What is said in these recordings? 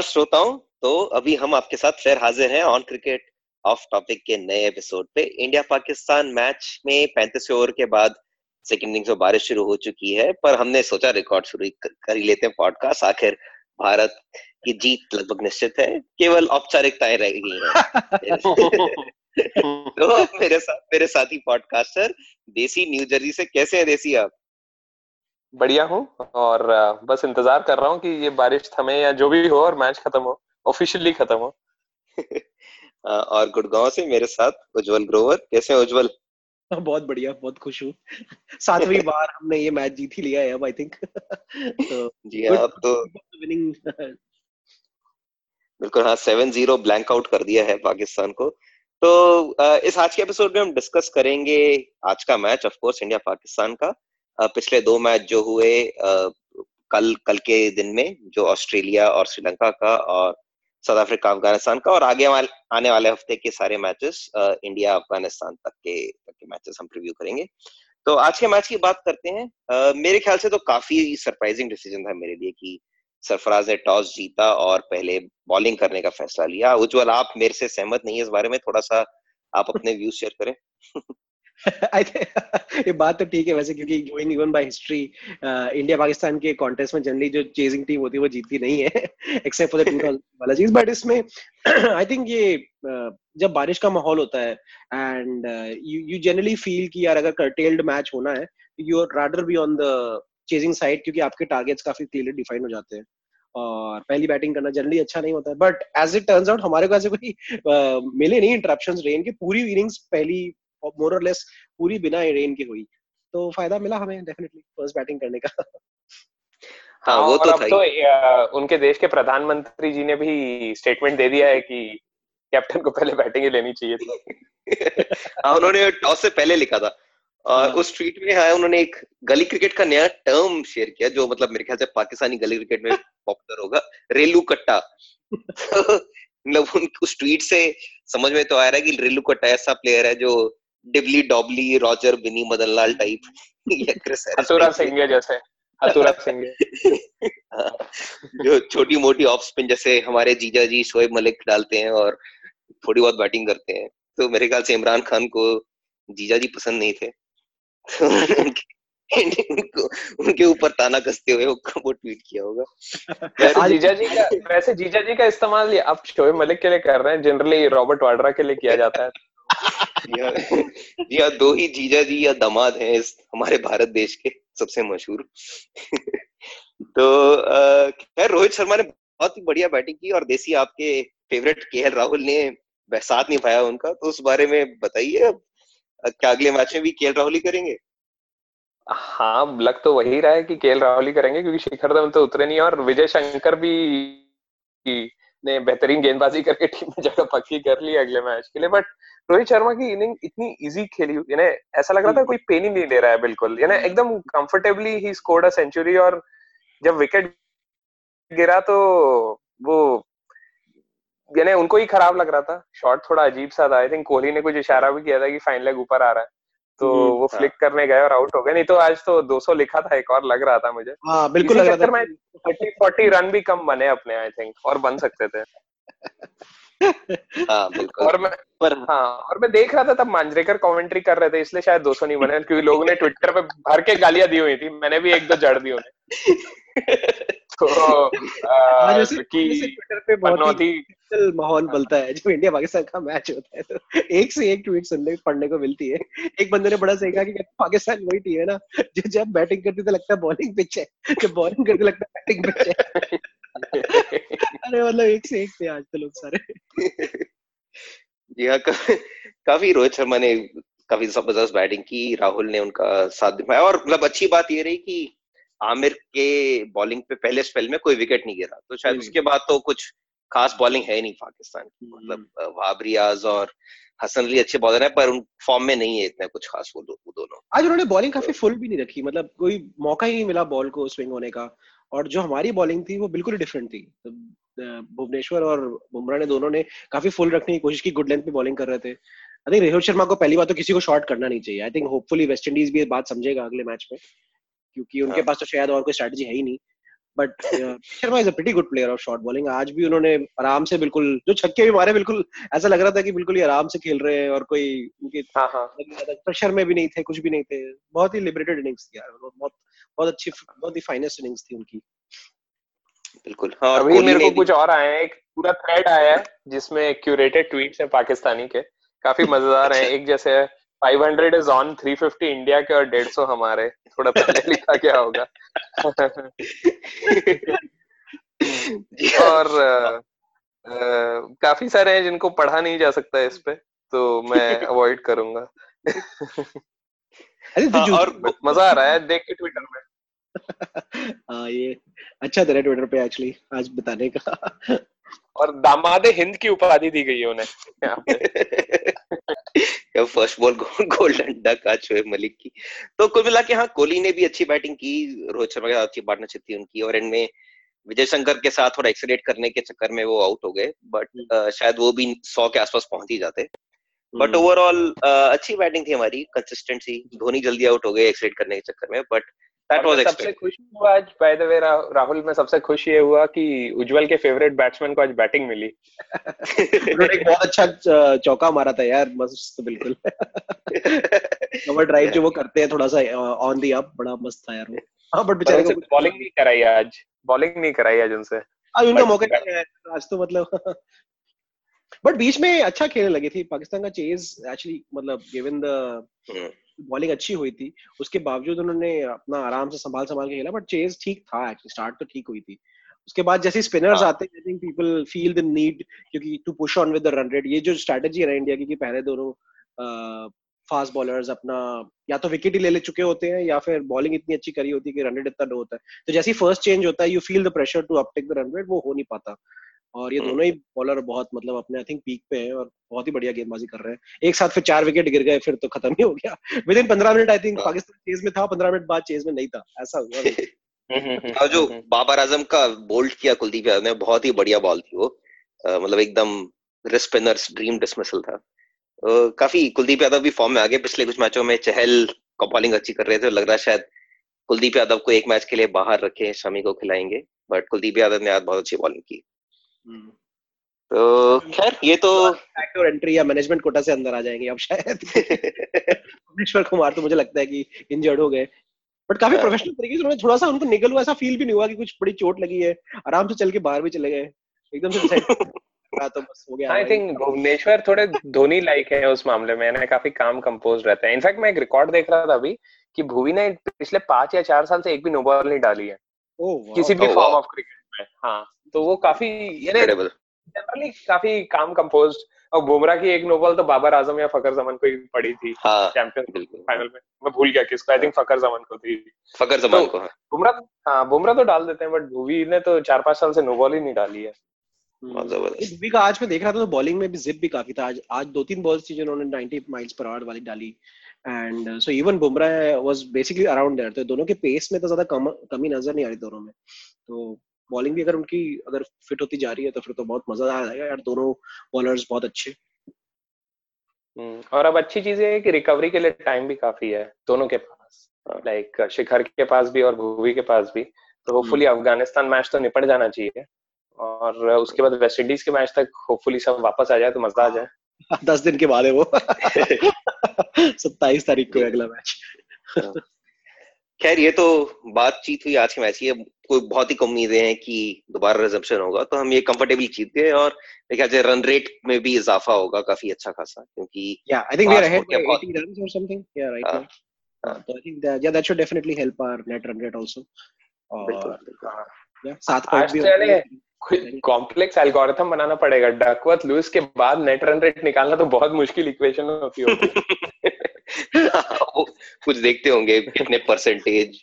नमस्कार श्रोताओं। तो अभी हम आपके साथ फिर हाजिर हैं ऑन क्रिकेट ऑफ़ टॉपिक के नए एपिसोड पे। इंडिया पाकिस्तान मैच में पैंतीस ओवर के बाद सेकेंड इनिंग्स में बारिश शुरू हो चुकी है पर हमने सोचा रिकॉर्ड शुरू कर ही लेते हैं पॉडकास्ट आखिर भारत की जीत लगभग निश्चित है। केवल औपचारिकताएँ रह गई हैं। तो मेरे साथ मेरे साथी पॉडकास्टर देसी न्यू जर्सी से कैसे हैं देसी आप? बढ़िया हूँ और बस इंतज़ार कर रहा हूँ कि ये बारिश थमे या जो भी हो और मैच खत्म हो ऑफिशियली खत्म हो। और गुड़गांव से मेरे साथ उज्जवल ग्रोवर कैसे उज्जवल? बहुत बढ़िया बहुत खुश हूँ। सातवीं बार हमने ये मैच जीत ही लिया है अब आई थिंक तो जी हाँ अब तो विनिंग बिल्कुल हाँ सेवन ज़ीरो ब्लैंक आउट कर दिया है पाकिस्तान को। तो इस आज के एपिसोड में हम डिस्कस करेंगे आज का match of course India Pakistan का। पिछले दो मैच जो हुए कल कल के दिन में जो ऑस्ट्रेलिया और श्रीलंका का और साउथ अफ्रीका अफ़गानिस्तान का और आगे वाले आने वाले हफ़्ते के सारे मैचेस इंडिया अफ़गानिस्तान तक के तक के मैचेस हम प्रीव्यू करेंगे। तो आज के मैच की बात करते हैं। uh, मेरे ख्याल से तो काफ़ी सरप्राइजिंग डिसीज़न था मेरे लिए कि सरफराज ने टॉस जीता और पहले बॉलिंग करने का फैसला लिया। उज्जवल आप मेरे से सहमत नहीं है इस बारे में थोड़ा सा आप अपने व्यूज़ शेयर करें। ये बात तो ठीक है वैसे क्योंकि going even by history India Pakistan के कॉन्टेस्ट में जनरली जो चेजिंग टीम होती है वो जीतती नहीं है एक्सेप्ट फॉर द 2000 वाला चीज़ बट इसमें आई थिंक ये uh, जब बारिश का माहौल होता है and you you generally feel कि यार अगर कर्टेल्ड मैच होना है you are rather be on the chasing side क्योंकि आपके टारगेट्स काफ़ी क्लियरली डिफाइन हो जाते हैं। और पहली बैटिंग करना जनरली अच्छा नहीं होता है। But as it turns out हमारे को ऐसे कोई uh, मिले नहीं इंटरप्शन रेन की। पूरी इनिंग्स पहली मोर और लेस पूरी बिना रेन की हुई। तो फ़ायदा मिला हमें डेफिनेटली फ़र्स्ट बैटिंग करने का। हाँ वो तो, अब तो उनके देश के प्रधानमंत्री जी ने भी स्टेटमेंट दे दिया है कि कैप्टन को पहले बैटिंग ही लेनी चाहिए थी। हाँ उन्होंने टॉस से पहले लिखा था। और हाँ। उस ट्वीट में है उन्होंने एक गली क्रिकेट का नया टर्म शेयर किया जो मतलब मेरे ख्याल से पाकिस्तानी गली क्रिकेट में पॉपुलर होगा रेलू कट्टा। मतलब उस ट्वीट से समझ में तो आ रहा है कि रेलू कट्टा ऐसा प्लेयर है जो dibbly dobbly Roger Binny Madan Lal type Hathurusingha जैसे सिंह। हाँ, जो छोटी मोटी ऑफ़ स्पिन जैसे हमारे जीजा जी शोएब मलिक डालते हैं और थोड़ी बहुत बैटिंग करते हैं। तो मेरे ख्याल से इमरान खान को जीजा जी पसंद नहीं थे। उनको उनके ऊपर ताना कसते हुए वो ट्वीट किया होगा। जीजा जी का वैसे जीजा जी का इस्तेमाल अब शोएब मलिक के लिए कर रहे हैं जनरली रॉबर्ट वाड्रा के लिए किया जाता है। जी हाँ दो ही जीजा जी या दामाद हैं इस हमारे भारत देश के सबसे मशहूर। तो खैर, रोहित शर्मा ने बहुत ही बढ़िया बैटिंग की और देसी आपके फेवरेट के राहुल ने साथ नहीं पाया उनका। तो उस बारे में बताइए क्या अगले मैच में भी के राहुल ही करेंगे? हाँ लग तो वही रहा है कि के राहुल ही करेंगे क्योंकि शिखर धवन तो उतरे नहीं और विजय शंकर भी ने बेहतरीन गेंदबाजी करके टीम में जगह पक्की कर ली अगले मैच के लिए। बट रोहित शर्मा की इनिंग इतनी इजी खेली यानी ऐसा लग रहा था कोई पेन ही नहीं ले रहा है बिल्कुल। यानी एकदम कंफर्टेबली ही स्कोर्ड अ सेंचुरी और जब विकेट गिरा तो वो यानी उनको ही खराब लग रहा था। शॉट थोड़ा अजीब सा था। आई थिंक कोहली ने कुछ इशारा भी किया था कि फाइन लेग ऊपर आ रहा है। तो हम्म, वो फ्लिक हाँ। करने गए और आउट हो गए। नहीं तो आज तो 200 लिखा था एक और लग रहा था मुझे। हाँ, बिल्कुल लग रहा था। 30 40 रन भी कम बने अपने आई थिंक और बन सकते थे। हाँ और मैं पर हाँ और मैं देख रहा था तब मांजरेकर कमेंट्री कर रहे थे इसलिए शायद 200 नहीं बने क्योंकि लोगों ने ट्विटर पे भर के गालियाँ दी हुई थी मैंने भी एक दो जड़ दी उन्हें। तो हाँ, ट्विटर पे बहुत ही माहौल हाँ। बनता है जब इंडिया पाकिस्तान का मैच होता है तो एक से एक ट्वीट सुनने पढ़ने को मिलती है। एक बंदे ने बड़ा सही कहा कि पाकिस्तान वही टीम है ना जो जब बैटिंग करती तो लगता है बॉलिंग पिच है जब बॉलिंग करती लगता है बैटिंग पिच है। अरे मतलब एक से एक थे आज तो लोग सारे। जी हाँ काफ़ी रोहित शर्मा ने काफ़ी ज़बरदस्त बैटिंग की राहुल ने उनका साथ दिखाया और मतलब अच्छी बात ये रही कि आमिर के बॉलिंग पे पहले स्पेल में कोई विकेट नहीं गिरा। तो शायद उसके बाद तो कुछ खास बॉलिंग है नहीं पाकिस्तान की। हम्म। मतलब वाब रियाज और हसन अली अच्छे बॉलर है पर उन फॉर्म में नहीं है इतने कुछ खास वो, दो, वो दोनों। आज उन्होंने बॉलिंग काफ़ी फुल भी नहीं रखी। मतलब कोई मौका ही नहीं मिला बॉल को स्विंग होने का। और जो हमारी बॉलिंग थी वो बिल्कुल डिफरेंट थी। तो भुवनेश्वर और बुमराह ने दोनों ने काफ़ी फुल रखने की कोशिश की गुड लेंथ पे बॉलिंग कर रहे थे। आई थिंक रोहित शर्मा को पहली बार तो किसी को शॉर्ट करना नहीं चाहिए। I think hopefully West Indies भी बात समझेगा अगले मैच में क्योंकि उनके हाँ. पास तो शायद और कोई स्ट्रेटजी है ही नहीं। But Sharma is a pretty good player of short bowling आज भी उन्होंने आराम से बिल्कुल जो छक्के भी मारे बिल्कुल ऐसा लग रहा था कि बिल्कुल ही आराम से खेल रहे हैं और कोई उनके हाँ हाँ। प्रेशर में भी नहीं थे कुछ भी नहीं थे। बहुत ही लिबरेटेड इनिंग्स थी यार। बहुत बहुत अच्छी बहुत ही फाइनेस्ट इनिंग्स थी उनकी। बिल्कुल। हाँ अभी मेरे को कुछ और आए हैं। एक पूरा थ्रेड आया है जिसमें क्यूरेटेड ट्वीट्स हैं पाकिस्तानी के। काफ़ी मज़ेदार हैं। एक जैसे 500 इज़ ऑन 350 इंडिया के और 150 हमारे। थोड़ा पहले लिखा क्या होगा? और आ, आ, काफ़ी सारे हैं जिनको पढ़ा नहीं जा सकता इस पे तो मैं अवॉइड करूँगा। हाँ, और मज़ा आ रहा है देख के ट्विटर में। हाँ ये अच्छा था ट्विटर पे एक्चुअली आज बताने का। और दामादे हिंद की उपाधि दी गई है उन्हें फ़र्स्ट बॉल गोल्डन डक आज शोएब मलिक की तो कुल मिला के हाँ कोहली ने भी अच्छी बैटिंग की रोहित शर्मा के साथ अच्छी पार्टनरशिप थी उनकी और इनमें विजय शंकर के साथ थोड़ा एक्सीडेट करने के चक्कर में वो आउट हो गए बट हम्म। शायद वो भी सौ के आसपास पहुँच ही जाते बट ओवरऑल हम्म। अच्छी बैटिंग थी हमारी कंसिस्टेंसी धोनी जल्दी आउट हो गए एक्सीडेट करने के चक्कर में बट दैट वाज सबसे खुश हुआ आज बाय द वे राहुल में सबसे खुश ये हुआ कि उज्जवल के फेवरेट बैट्समैन को आज बैटिंग मिली। उन्होंने एक बहुत अच्छा चौका मारा था यार मस्त बिल्कुल। कवर ड्राइव जो वो करते हैं थोड़ा सा ऑन दी अप बड़ा मस्त था यार वो। हाँ बट बेचारे को बॉलिंग नहीं कराई आज। बॉलिंग नहीं कराई आज उनसे। आज उनका मौका नहीं आया आज तो मतलब। बट बीच में अच्छा खेलने लगी थी पाकिस्तान का चेज एक्चुअली मतलब गिवन द बॉलिंग अच्छी हुई थी उसके बावजूद उन्होंने अपना आराम से संभाल संभाल के खेला बट चेज ठीक था एक्चुअली स्टार्ट तो ठीक हुई थी। उसके बाद जैसे स्पिनर्स हाँ। आते हैं I think people feel the need क्योंकि to push on with the run rate ये जो स्ट्रेटजी है इंडिया की कि पहले दोनों फास्ट बॉलर्स अपना या तो विकेट ही ले ले चुके होते हैं या फिर बॉलिंग इतनी अच्छी करी होती है कि रन रेट इतना लो होता है। तो जैसे ही फ़र्स्ट चेंज होता है you feel the pressure to uptake the run rate वो हो नहीं पाता। और ये हम्म। दोनों ही बॉलर बहुत मतलब अपने आई थिंक पीक पे हैं और बहुत ही बढ़िया गेंदबाजी कर रहे हैं। एक साथ फिर चार विकेट गिर गए फिर तो खत्म ही हो गया। विद इन पंद्रह minute I think Pakistan chase में था पंद्रह मिनट बाद चेज में नहीं था। ऐसा हुआ हम्म, हम्म, और जो बाबर आज़म का बोल्ड किया कुलदीप यादव ने बहुत ही बढ़िया बॉल थी वो। मतलब एकदम रिस्पिनर्स ड्रीम डिसमिसल था। काफ़ी कुलदीप यादव भी फॉर्म में आ गए। पिछले कुछ मैचों में चहल का बॉलिंग अच्छी कर रहे थे। लग रहा है शायद कुलदीप यादव को एक मैच के लिए बाहर रखे शमी को खिलाएँगे। बट कुलदीप यादव ने आज बहुत अच्छी बॉलिंग की। तो खैर ये तो फैक्टर एंट्री या मैनेजमेंट कोटा से अंदर आ जाएँगे अब शायद। भुवनेश्वर कुमार तो मुझे लगता है कि इंजर्ड हो गए। बट काफ़ी प्रोफेशनल हाँ। तरीके से उन्होंने थोड़ा सा उनको निकल हुआ ऐसा फील भी नहीं हुआ कि कुछ बड़ी चोट लगी है। आराम से चल के बाहर भी चले गए। एकदम से तो बस हो गया आई थिंक भुवनेश्वर थोड़े धोनी लाइक है उस मामले में ना काफ़ी काम कंपोज रहता है। इनफैक्ट मैं एक रिकॉर्ड देख रहा था अभी कि भुवी ने पिछले पाँच या चार साल से एक भी नो बॉल नहीं डाली है। किसी भी फॉर्म ऑफ़ क्रिकेट में हाँ तो वो काफ़ी जनरली काफ़ी काम कंपोज और बुमराह की एक नोबल तो बाबर आज़म या फकर जमान को ही पड़ी थी चैंपियन हाँ, फाइनल में। मैं भूल गया किसको आई थिंक फकर जमान को थी। फकर जमान तो, को हाँ। बुमराह हाँ बुमराह तो डाल देते हैं बट भूवी ने तो चार पाँच साल से नो ही नहीं डाली है। भूवी का आज मैं देख रहा था तो बॉलिंग में भी जिप भी काफ़ी था। आज आज दो तीन बॉल्स थी जिन्होंने 90 माइल्स पर आवर वाली डाली। And so even Bumrah was basically around there तो दोनों के पेस में तो ज़्यादा कम कमी नज़र नहीं आ रही दोनों में। तो बॉलिंग भी अगर उनकी अगर फिट होती जा रही है तो फिर तो बहुत मज़ा आ जाएगा यार। दोनों बॉलर्स बहुत अच्छे। हम्म, और अब अच्छी चीज़ है कि रिकवरी के लिए टाइम भी काफ़ी है दोनों के पास। लाइक शिखर के पास भी और भूवी के पास भी। तो होपफुली हम्म। अफ़गानिस्तान मैच तो निपट जाना चाहिए और उसके बाद वेस्ट इंडीज के मैच तक होपफुली सब वापस आ जाए तो मज़ा आ जाए। दस दिन के बाद है वो। सत्ताईस तारीख को अगला मैच हाँ। खैर ये तो बातचीत हुई आज के मैच की। कोई बहुत ही कम उम्मीदें हैं कि दोबारा रिजम्पशन होगा तो हम ये कंफर्टेबली जीत गए और मेरे ख्याल रन रेट में भी इजाफा होगा काफ़ी अच्छा खासा क्योंकि yeah I think we are ahead by 80 runs और समथिंग या राइट तो I think yeah that should definitely help our net run rate also और सात पॉइंट भी कॉम्प्लेक्स एल्गोरिथम बनाना पड़ेगा। डकवर्थ लुइस के बाद नेट रन रेट निकालना तो बहुत मुश्किल इक्वेशन होती होगी। कुछ देखते होंगे कितने परसेंटेज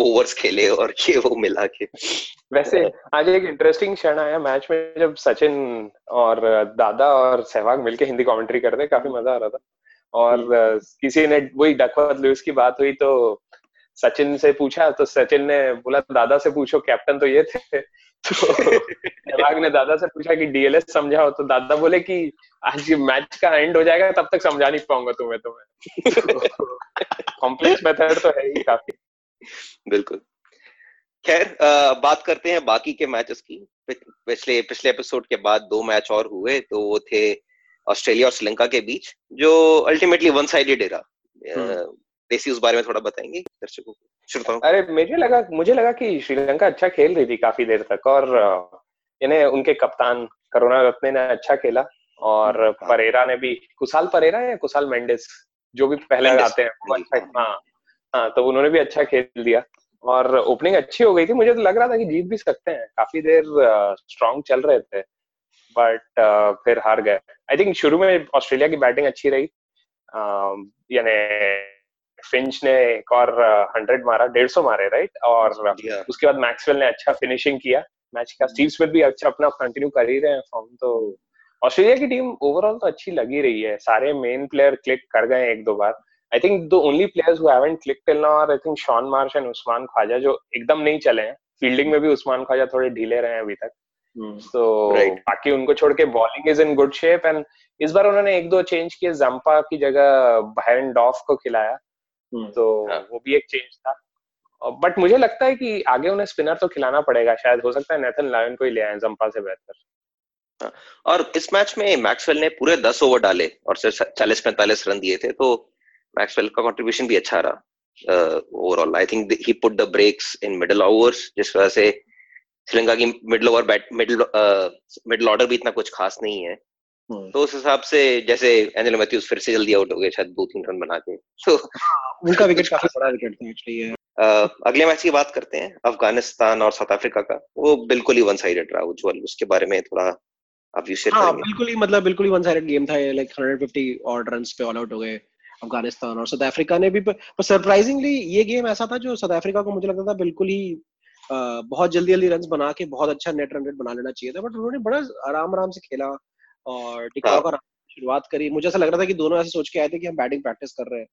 ओवर्स खेले और ये वो मिला के। वैसे आज एक इंटरेस्टिंग क्षण आया मैच में जब सचिन और दादा और सहवाग मिलके हिंदी कमेंट्री कर रहे काफ़ी मज़ा आ रहा था। और हम्म। किसी ने वही डकवर्थ लुइस की बात हुई तो सचिन से पूछा तो सचिन ने बोला दादा से पूछो कैप्टन तो ये थे। तो सहवाग ने दादा से पूछा कि डीएलएस समझाओ? तो दादा बोले कि आज मैच का एंड हो जाएगा तब तक समझा नहीं पाऊँगा तुम्हें तुम्हें। कॉम्प्लेक्स मेथड तो है ही काफ़ी। बिल्कुल। खैर बात करते हैं बाकी के मैचेस की। पिछले पिछले एपिसोड के बाद दो मैच और हुए तो वो थे ऑस्ट्रेलिया और श्रीलंका के बीच जो अल्टीमेटली वन साइडेड रहा देसी उस बारे में थोड़ा बताएँगे दर्शकों को। अरे मुझे लगा मुझे लगा कि श्रीलंका अच्छा खेल रही थी काफ़ी देर तक और यानी उनके कप्तान करुणा रत्ने ने अच्छा खेला और हाँ। परेरा ने भी कुशाल परेरा या कुशाल मेंडिस जो भी पहले आते हैं अच्छा हाँ। हाँ तो उन्होंने भी अच्छा खेल दिया। और ओपनिंग अच्छी हो गई थी। मुझे तो लग रहा था कि जीत भी सकते हैं। काफ़ी देर स्ट्रांग चल रहे थे। बट फिर हार गए। आई थिंक शुरू में ऑस्ट्रेलिया की बैटिंग अच्छी रही। यानी फिंच ने एक और हंड्रेड मारा डेढ़ सौ मारे राइट और उसके बाद मैक्सवेल ने अच्छा फिनिशिंग किया। मैच का स्टीव स्मिथ भी अच्छा अपना कंटिन्यू कर ही रहे हैं फॉर्म तो ऑस्ट्रेलिया की टीम ओवरऑल तो अच्छी लगी रही है। सारे मेन प्लेयर क्लिक कर गए एक दो बार। I think the only players who haven't clicked till now are I think Shaun Marsh and Usman Khawaja जो एकदम नहीं चले हैं। फील्डिंग में भी उस्मान ख्वाजा थोड़े ढीले रहे हैं अभी तक। तो बाकी उनको छोड़ के bowling is in good shape and इस बार उन्होंने एक दो चेंज किए। जंपा की जगह बायरन डॉफ को खिलाया। Hmm. तो हाँ. वो भी एक चेंज था। बट मुझे लगता है कि आगे उन्हें स्पिनर तो खिलाना पड़ेगा शायद। हो सकता है नेथन लायन को ही ले आए जंपा से बेहतर। हाँ, और इस मैच में मैक्सवेल ने पूरे दस ओवर डाले और सिर्फ़ चालीस पैंतालीस रन दिए थे। तो मैक्सवेल का कंट्रीब्यूशन भी अच्छा रहा overall I think he put the brakes in middle overs जिस वजह से श्रीलंका की middle over bat middle middle order भी इतना कुछ खास नहीं है। हम्म। तो उस हिसाब से जैसे एंजेलो मैथ्यूज फिर से जल्दी आउट हो गए शायद दो तीन रन बना के। तो उनका विकेट काफ़ी बड़ा विकेट था एक्चुअली अगले मैच की बात करते हैं अफ़गानिस्तान और साउथ अफ्रीका का। वो बिल्कुल ही वन साइडेड रहा उज्जवल। उसके बारे में थोड़ा आप यू शेयर हाँ, बिल्कुल ही मतलब बिल्कुल ही वन साइडेड गेम था लाइक 150 ऑड रन्स पे ऑल आउट हो गए। अफ़गानिस्तान और साउथ अफ्रीका ने भी पर सरप्राइजिंगली ये गेम ऐसा था जो साउथ अफ्रीका को मुझे लगता था बिल्कुल ही बहुत जल्दी जल्दी रन बना के बहुत अच्छा नेट रन रेट बना लेना चाहिए था बट उन्होंने बड़ा आराम आराम से खेला और टिकाऊ हाँ। का शुरुआत करी। मुझे ऐसा लग रहा था कि दोनों ऐसे सोच के आए थे कि हम बैटिंग प्रैक्टिस कर रहे हैं।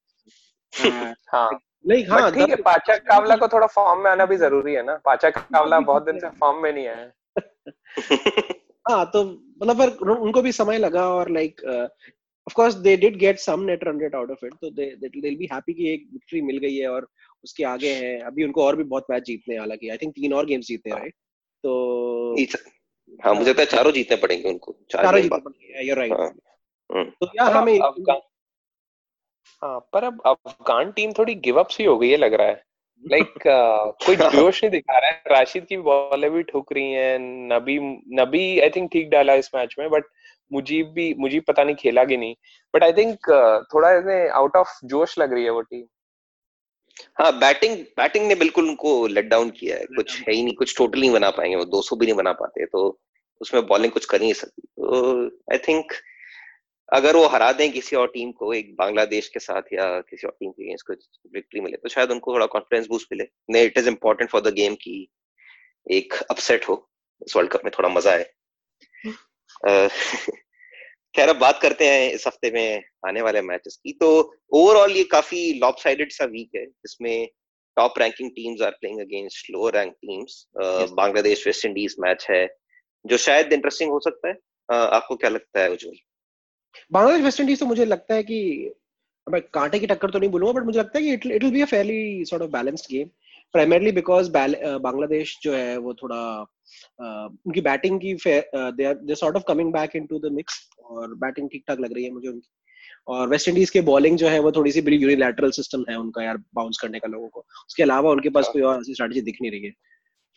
हाँ। नहीं हाँ ठीक है पाचक कावला को थोड़ा फॉर्म में आना भी ज़रूरी है ना। पाचक कावला बहुत दिन से फॉर्म में नहीं आया। हाँ तो मतलब पर उनको भी समय लगा और like of course they did get some net run rate out of it तो दे दे बी हैप्पी कि एक विक्ट्री मिल गई है और उसके आगे है। अभी उनको और भी बहुत मैच जीतने हालाँकि आई थिंक तीन और गेम्स जीतने राइट तो हाँ मुझे तो चारों जीतने पड़ेंगे उनको। चारों जीतने पड़ेंगे यू राइट हाँ, हम्म। तो यार हमें हाँ पर अब अफगान टीम थोड़ी गिव अप सी हो गई है लग रहा है। लाइक like, uh, कोई जोश नहीं दिखा रहा है। राशिद की बॉलें भी ठुक रही हैं नबी नबी आई थिंक ठीक डाला इस मैच में बट मुजीब भी मुझीब पता नहीं खेला कि नहीं। बट आई थिंक थोड़ा आउट ऑफ़ जोश लग रही है वो टीम हाँ बैटिंग बैटिंग ने बिल्कुल उनको लेट डाउन किया है। कुछ है ही नहीं कुछ टोटल नहीं बना पाएँगे वो 200 भी नहीं बना पाते तो उसमें बॉलिंग कुछ कर नहीं सकती। तो आई थिंक अगर वो हरा दें किसी और टीम को एक बांग्लादेश के साथ या किसी और टीम के अगेंस्ट को विक्ट्री मिले तो शायद उनको थोड़ा कॉन्फिडेंस बूस्ट मिले। नहीं it is important for the game की एक अपसेट हो। इस वर्ल्ड कप में थोड़ा मज़ा आए। खैर अब बात करते हैं इस हफ़्ते में आने वाले मैचेस की। तो ओवरऑल ये काफ़ी लॉपसाइडेड सा वीक है जिसमें top ranking teams are playing against lower rank teams Bangladesh West Indies match है जो शायद इंटरेस्टिंग हो सकता है। uh, आपको क्या लगता है उज्जवल? बांग्लादेश वेस्ट इंडीज तो मुझे लगता है कि मैं कांटे की टक्कर तो नहीं बोलूँगा बट मुझे लगता है कि it will be a fairly sort of balanced game primarily because Bangladesh जो है वो थोड़ा उनकी बैटिंग की they are they sort of coming back into the mix और बैटिंग ठीक ठाक लग रही है मुझे उनकी। और वेस्ट इंडीज के बॉलिंग जो है वो थोड़ी सी बड़ी यूनिलैटरल सिस्टम है उनका यार बाउंस करने का लोगों को। उसके अलावा उनके पास हाँ। कोई और ऐसी स्ट्रेटजी दिख नहीं रही है।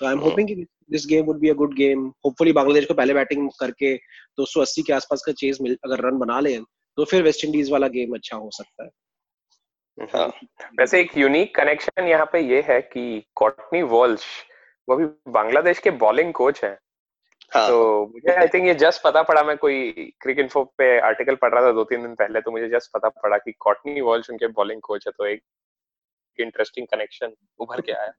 तो I am hoping this game would be a good game hopefully Bangladesh को पहले बैटिंग करके 280 के आसपास का चेज मिल अगर रन बना ले तो फिर वेस्ट इंडीज वाला गेम अच्छा हो सकता है। हाँ। वैसे एक यूनिक कनेक्शन यहाँ पे ये है कि कॉटनी वॉल्श वो भी बांग्लादेश के बॉलिंग कोच हैं। हाँ. तो मुझे आई थिंक ये जस्ट पता पड़ा मैं कोई क्रिक इन्फो पे आर्टिकल पढ़ रहा था दो तीन दिन पहले तो मुझे जस्ट पता पड़ा कि कॉटनी वॉल्श उनके बॉलिंग कोच है तो एक इंटरेस्टिंग कनेक्शन उभर के आया।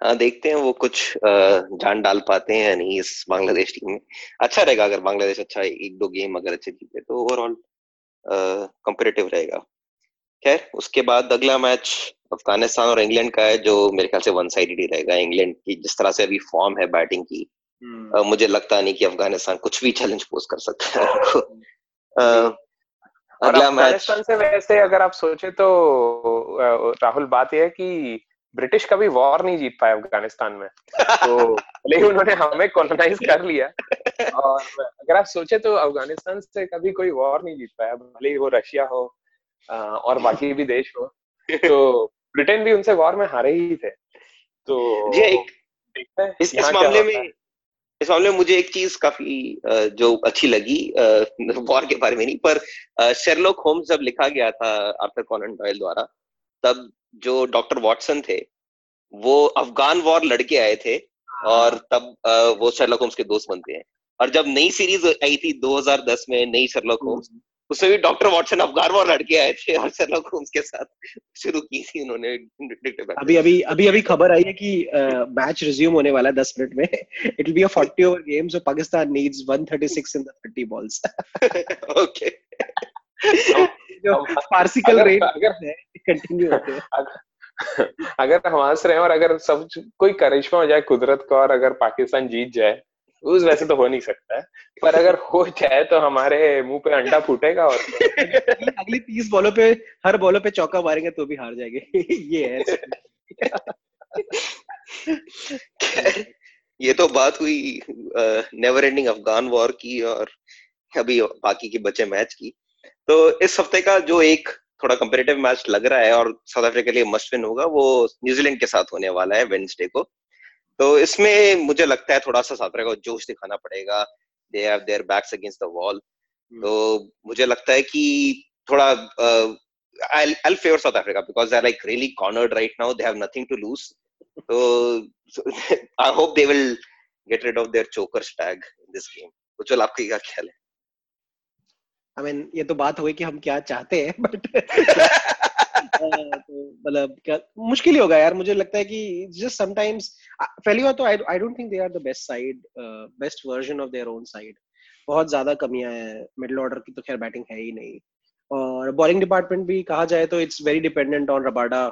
हाँ देखते हैं वो कुछ जान डाल पाते हैं या नहीं इस बांग्लादेश टीम में। अच्छा रहेगा अगर बांग्लादेश अच्छा एक दो गेम अगर अच्छे जीते तो ओवरऑल कंपेरेटिव रहेगा। खैर उसके बाद अगला मैच अफ़गानिस्तान और इंग्लैंड का है जो मेरे ख्याल से वन साइडेड ही रहेगा इंग्लैंड की जिस तरह से अभी फॉर्म है बैटिंग की hmm. मुझे लगता नहीं कि अफ़गानिस्तान कुछ भी चैलेंज पोज कर सकता है हम्म। अगला मैच से वैसे अगर आप सोचे तो राहुल बात यह है कि ब्रिटिश कभी वॉर नहीं जीत पाए अफ़गानिस्तान में तो भले उन्होंने हमें कॉलोनाइज कर लिया और अगर आप सोचे तो अफ़गानिस्तान से कभी कोई वॉर नहीं जीत पाया भले ही वो रशिया हो और बाकी भी देश हो तो ब्रिटेन भी उनसे वॉर में हारे ही थे तो एक इस, इस मामले में इस मामले में मुझे एक चीज़ काफ़ी जो अच्छी लगी वॉर के बारे में नहीं पर शेरलॉक होम्स जब लिखा गया था आर्थर कॉनन डॉयल द्वारा तब जो डॉक्टर वॉटसन थे वो अफगान वॉर लड़के आए थे और हाँ। तब वो शेरलॉक होम्स के दोस्त बनते हैं और जब नई सीरीज़ आई थी 2010 में नई शेरलॉक होम्स हम्म। उसमें भी डॉक्टर वॉटसन अफगान वॉर लड़के आए थे और शेरलॉक होम्स के साथ शुरू की थी उन्होंने अभी अभी अभी अभी खबर आई है कि मैच रिज्यूम होने वाला है 10 मिनट में। It will be a 40 over game so Pakistan needs 136 in the 30 balls okay जो पार्सिकल रेट अगर कंटिन्यू होते हैं। अगर हम हंस रहे हैं और अगर सब कोई करिश्मा हो जाए कुदरत का और अगर पाकिस्तान जीत जाए उस वैसे तो हो नहीं सकता है। पर अगर हो जाए तो हमारे मुँह पे अंडा फूटेगा और अगली तीस बॉलों पे हर बॉलों पे चौका मारेंगे तो भी हार जाएँगे। ये है। ये तो बात हुई नेवर एंडिंग अफगान वॉर की और अभी बाकी के बचे मैच की। तो इस हफ़्ते का जो एक थोड़ा कंपेरेटिव मैच लग रहा है और साउथ अफ्रीका के लिए मस्ट विन होगा वो न्यूजीलैंड के साथ होने वाला है वेंसडे को। तो इसमें मुझे लगता है थोड़ा सा साउथ अफ्रीका को जोश दिखाना पड़ेगा they have their backs against the wall तो मुझे लगता है कि थोड़ा I'll I'll favor South Africa because they're like really cornered right now. They have nothing to lose. So, so I hope they will get rid of their choker tag in this game. तो चल आपका क्या ख्याल है आई I mean mean, ये तो बात हुई कि हम क्या चाहते हैं बट तो मतलब क्या, मुश्किल ही होगा यार, मुझे लगता है कि जस्ट समटाइम्स पहली बात तो I I don't think they are the best side best version of their own side बहुत ज़्यादा कमियाँ हैं मिडिल ऑर्डर की तो खैर बैटिंग है ही नहीं. और बॉलिंग डिपार्टमेंट भी कहा जाए तो it's very dependent on Rabada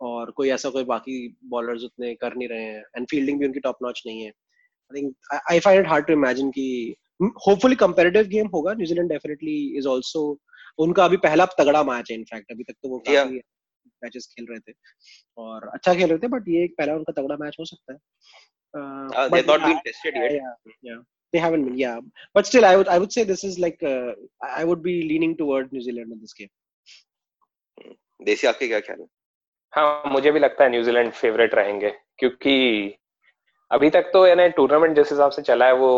और कोई ऐसा कोई बाकी बॉलर्स उतने कर नहीं रहे हैं एंड फील्डिंग भी उनकी टॉप नॉच नहीं है. I think I find it hard to imagine कि होपफुली कंपेरेटिव गेम होगा New Zealand definitely is also उनका अभी पहला तगड़ा मैच है इनफैक्ट अभी तक तो वो काफ़ी मैचेस खेल रहे थे और अच्छा खेल रहे थे बट ये एक पहला उनका तगड़ा मैच हो सकता है uh, they've not been tested yet yeah, yeah. they haven't been yeah but still i would i would say this is like uh, i would be leaning toward new zealand in this game देसी आपके क्या ख्याल है हाँ मुझे भी लगता है न्यूजीलैंड फेवरेट रहेंगे क्योंकि अभी तक तो यानी टूर्नामेंट जिस हिसाब से चला है वो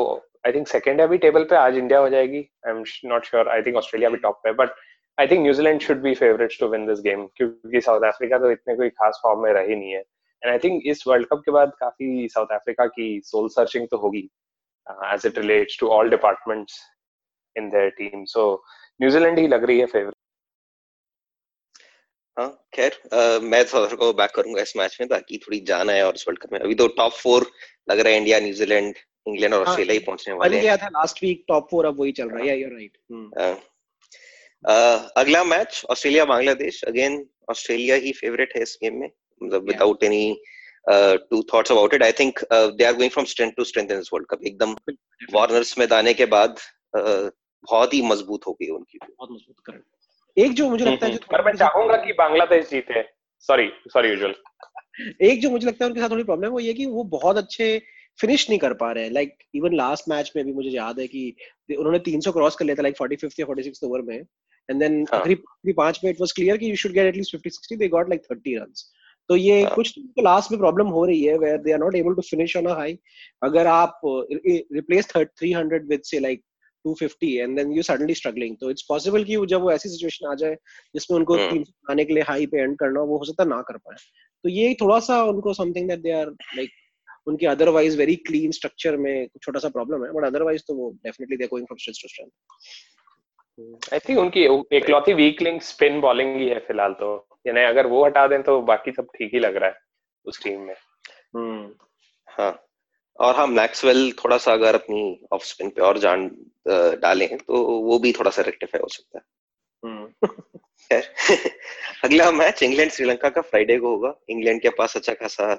आई थिंक सेकेंड है अभी टेबल पे आज इंडिया हो जाएगी. I am not sure I think Australia भी टॉप पे but I think New Zealand should be favourites to win this game क्योंकि साउथ अफ्रीका तो इतने कोई खास फॉर्म में रही नहीं है. एंड आई थिंक इस वर्ल्ड कप के बाद काफ़ी साउथ अफ्रीका की सोल सर्चिंग तो होगी as it relates to all departments in their team so New Zealand ही लग रही है फेवरेट हाँ खैर मैं साउथ अफ्रीका को बैक करूँगा इस मैच में, ताकि थोड़ी जान आए और इस वर्ल्ड कप में। अभी तो टॉप फोर लग रहा है इंडिया न्यूजीलैंड इंग्लैंड और ऑस्ट्रेलिया ही पहुँचने वाले हैं। गया था लास्ट वीक टॉप फोर अब वही चल रहा है। यू राइट अगला match Australia Bangladesh again Australia ही फेवरेट है इस गेम में। मतलब without any two thoughts about it I think they are going from strength to strength in this world cup एकदम वार्नर्स में दाने के बाद uh, बहुत ही मज़बूत हो गई उनकी। बहुत मज़बूत करेक्ट एक जो मुझे लगता है जो पर मैं चाहूँगा कि बांग्लादेश जीते। सॉरी सॉरी यूजुअल एक जो मुझे लगता है उनके साथ थोड़ी प्रॉब्लम है वो ये कि वो बहुत अच्छे फिनिश नहीं कर पा रहे हैं। लाइक इवन लास्ट मैच में भी मुझे याद है कि उन्होंने 300 क्रॉस कर लिया था लाइक 45th या 46th ओवर में। एंड देन आखिरी पाँच में इट वाज क्लियर कि you should get at least 50 60 they got like 30 runs तो ये हाँ. कुछ तो लास्ट में प्रॉब्लम हो रही है where they are not able to finish on a high अगर आप replace 300 with say like 250 and then you suddenly struggling तो इट्स पॉसिबल कि जब वो ऐसी सिचुएशन आ जाए जिसमें उनको हाँ। तीन आने के लिए हाई पे एंड करना वो हो सकता ना कर पाए। तो ये थोड़ा सा उनको something that they are like उनके अदरवाइज़ वेरी क्लीन स्ट्रक्चर में छोटा सा प्रॉब्लम है बट अदरवाइज़ तो वो definitely they going from strength to strength I think उनकी एकलौती वीक लिंक स्पिन बॉलिंग ही है फ़िलहाल तो। यानी अगर वो हटा दें तो बाकी सब ठीक ही लग रहा है उस टीम में। हम्म। हाँ। और हम मैक्सवेल थोड़ा सा अगर अपनी ऑफ़ स्पिन पे और जान डालें तो वो भी थोड़ा सा रेक्टिफाई हो सकता है। हम्म। अगला मैच इंग्लैंड श्रीलंका का फ्राइडे को होगा। इंग्लैंड के पास अच्छा खासा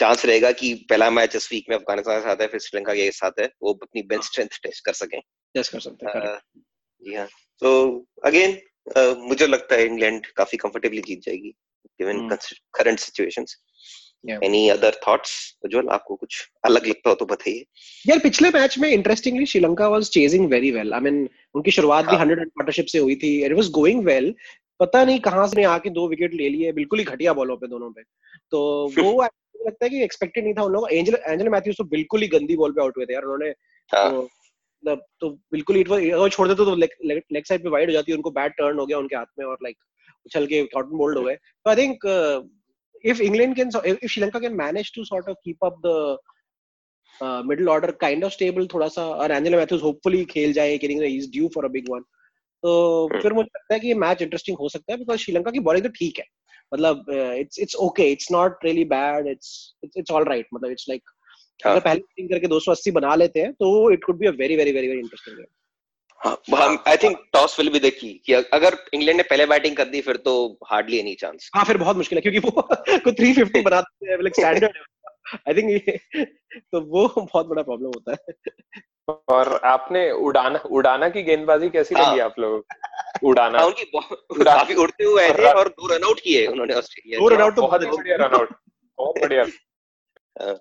चांस रहेगा कि पहला मैच इस वीक में अफ़गानिस्तान के साथ है फिर श्रीलंका के साथ है वो अपनी बेंच स्ट्रेंथ टेस्ट कर सकें। टेस्ट कर सकते हैं जी हाँ। तो अगेन मुझे लगता है इंग्लैंड काफ़ी कंफर्टेबली जीत जाएगी mm. current situations. Any other thoughts Ujjwal आपको कुछ अलग लगता हो तो बताइए। यार पिछले मैच में interestingly Sri Lanka was chasing very well I mean उनकी शुरुआत भी 100 पार्टनरशिप से हुई थी इट वाज गोइंग वेल पता नहीं कहाँ से आके दो विकेट ले लिए बिल्कुल ही घटिया बॉलों पे दोनों पे। तो वो लगता है कि एक्सपेक्टेड नहीं था उन लोगों एंजल एंजल मैथ्यूज तो बिल्कुल ही गंदी बॉल पे आउट हुए थे यार उन्होंने। हाँ। तो, मतलब तो बिल्कुल इट वो छोड़ देते तो लेग साइड पे वाइड हो जाती है उनको बैट टर्न हो गया उनके हाथ में और लाइक उछल के कॉटन बोल्ड हो गए। तो I think if England can, if Sri Lanka can manage to sort of keep up the uh, middle order kind of stable थोड़ा सा और एंजेलो मैथ्यूज होपफुली खेल जाए कि he is due for a big one तो फिर मुझे लगता है कि ये मैच इंटरेस्टिंग हो सकता है बिकॉज़ श्रीलंका की बॉलिंग तो ठीक है। मतलब it's it's okay it's not really bad it's it's all right मतलब इट्स लाइक अगर पहले बैटिंग करके 280 बना लेते हैं तो it could be a very very very very interesting game I think toss will be the key कि अगर इंग्लैंड ने पहले बैटिंग कर दी फिर तो हार्डली एनी चांस हाँ फिर बहुत मुश्किल है क्योंकि वो को 350 बनाते हैं लाइक स्टैंडर्ड आई थिंक तो वो बहुत बड़ा प्रॉब्लम होता है। और आपने उड़ाना उड़ाना की गेंदबाजी कैसी लगी हाँ। आप लोग उड़ाना। उनकी काफ़ी उड़ते हुए आए थे और दो रन आउट किए उन्होंने ऑस्ट्रेलिया दो रन आउट तो बहुत बढ़िया रन आउट। बहुत बढ़िया। हाँ।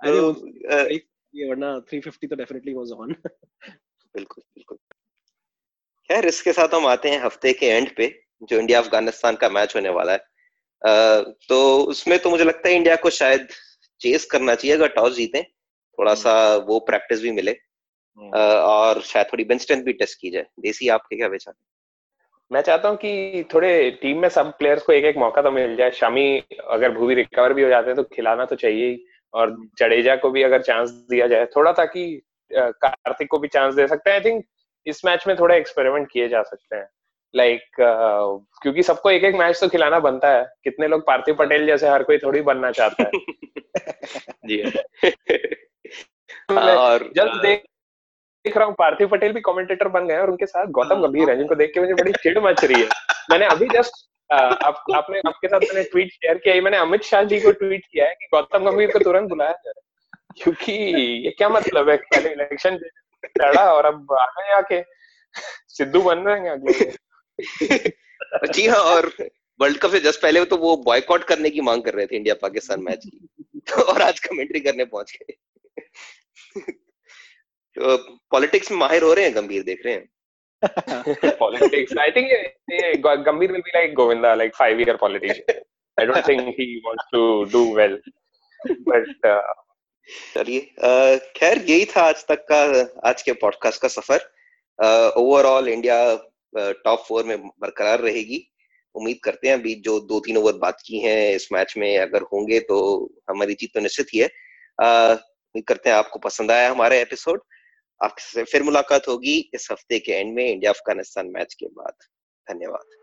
अरे तो, ये वरना 350 तो डेफिनेटली वाज ऑन बिल्कुल बिल्कुल। खैर इसके साथ हम आते हैं हफ़्ते के एंड पे जो इंडिया अफ़गानिस्तान का मैच होने वाला है। तो उसमें तो मुझे लगता है इंडिया को शायद चेस करना चाहिए अगर टॉस जीते। थोड़ा सा वो प्रैक्टिस भी मिले। और शायद थोड़ी बेंच स्ट्रेंथ भी टेस्ट की जाए। देसी आपके क्या विचार मैं चाहता हूँ कि थोड़े टीम में सब प्लेयर्स को एक एक मौका तो मिल जाए। शामी अगर भूवी रिकवर भी हो जाते हैं तो खिलाना तो चाहिए ही। और जडेजा को भी अगर चांस दिया जाए थोड़ा ताकि कार्तिक को भी चांस दे सकते हैं। आई थिंक इस मैच में थोड़ा एक्सपेरिमेंट किए जा सकते हैं। लाइक like, uh, क्योंकि सबको एक एक मैच तो खिलाना बनता है। कितने लोग पार्थिव पटेल जैसे हर कोई थोड़ी बनना चाहता है। जी। और जस्ट देख देख रहा हूँ पार्थिव पटेल भी कमेंटेटर बन गए और उनके साथ गौतम गंभीर है जिनको देख के मुझे बड़ी चिड़ मच रही है। मैंने अभी जस्ट आप, आपने आपके साथ मैंने ट्वीट शेयर किया मैंने अमित शाह जी को ट्वीट किया है कि गौतम गंभीर को तुरंत बुलाया जाए। क्योंकि ये क्या मतलब है? पहले इलेक्शन लड़ा और अब आ गए आके। सिद्धू बन रहे हैं अगले। जी हाँ और वर्ल्ड कप से जस्ट पहले तो वो बॉयकॉट करने की मांग कर रहे थे इंडिया पाकिस्तान मैच की। और आज कमेंट्री करने पहुँच गए। तो पॉलिटिक्स में माहिर हो रहे हैं गंभीर देख रहे हैं। Politics I think Gambhir will be like Govinda like five year politician I don't think he wants to do well but चलिए खैर यही था आज तक का आज के पॉडकास्ट का सफ़र। ओवरऑल इंडिया टॉप फोर में बरकरार रहेगी। उम्मीद करते हैं अभी जो दो तीन ओवर बात की हैं इस मैच में अगर होंगे तो हमारी जीत तो निश्चित ही है। उम्मीद करते हैं आपको पसंद आया हमारा एपिसोड आपसे फिर मुलाकात होगी इस हफ़्ते के एंड में इंडिया अफ़गानिस्तान मैच के बाद। धन्यवाद।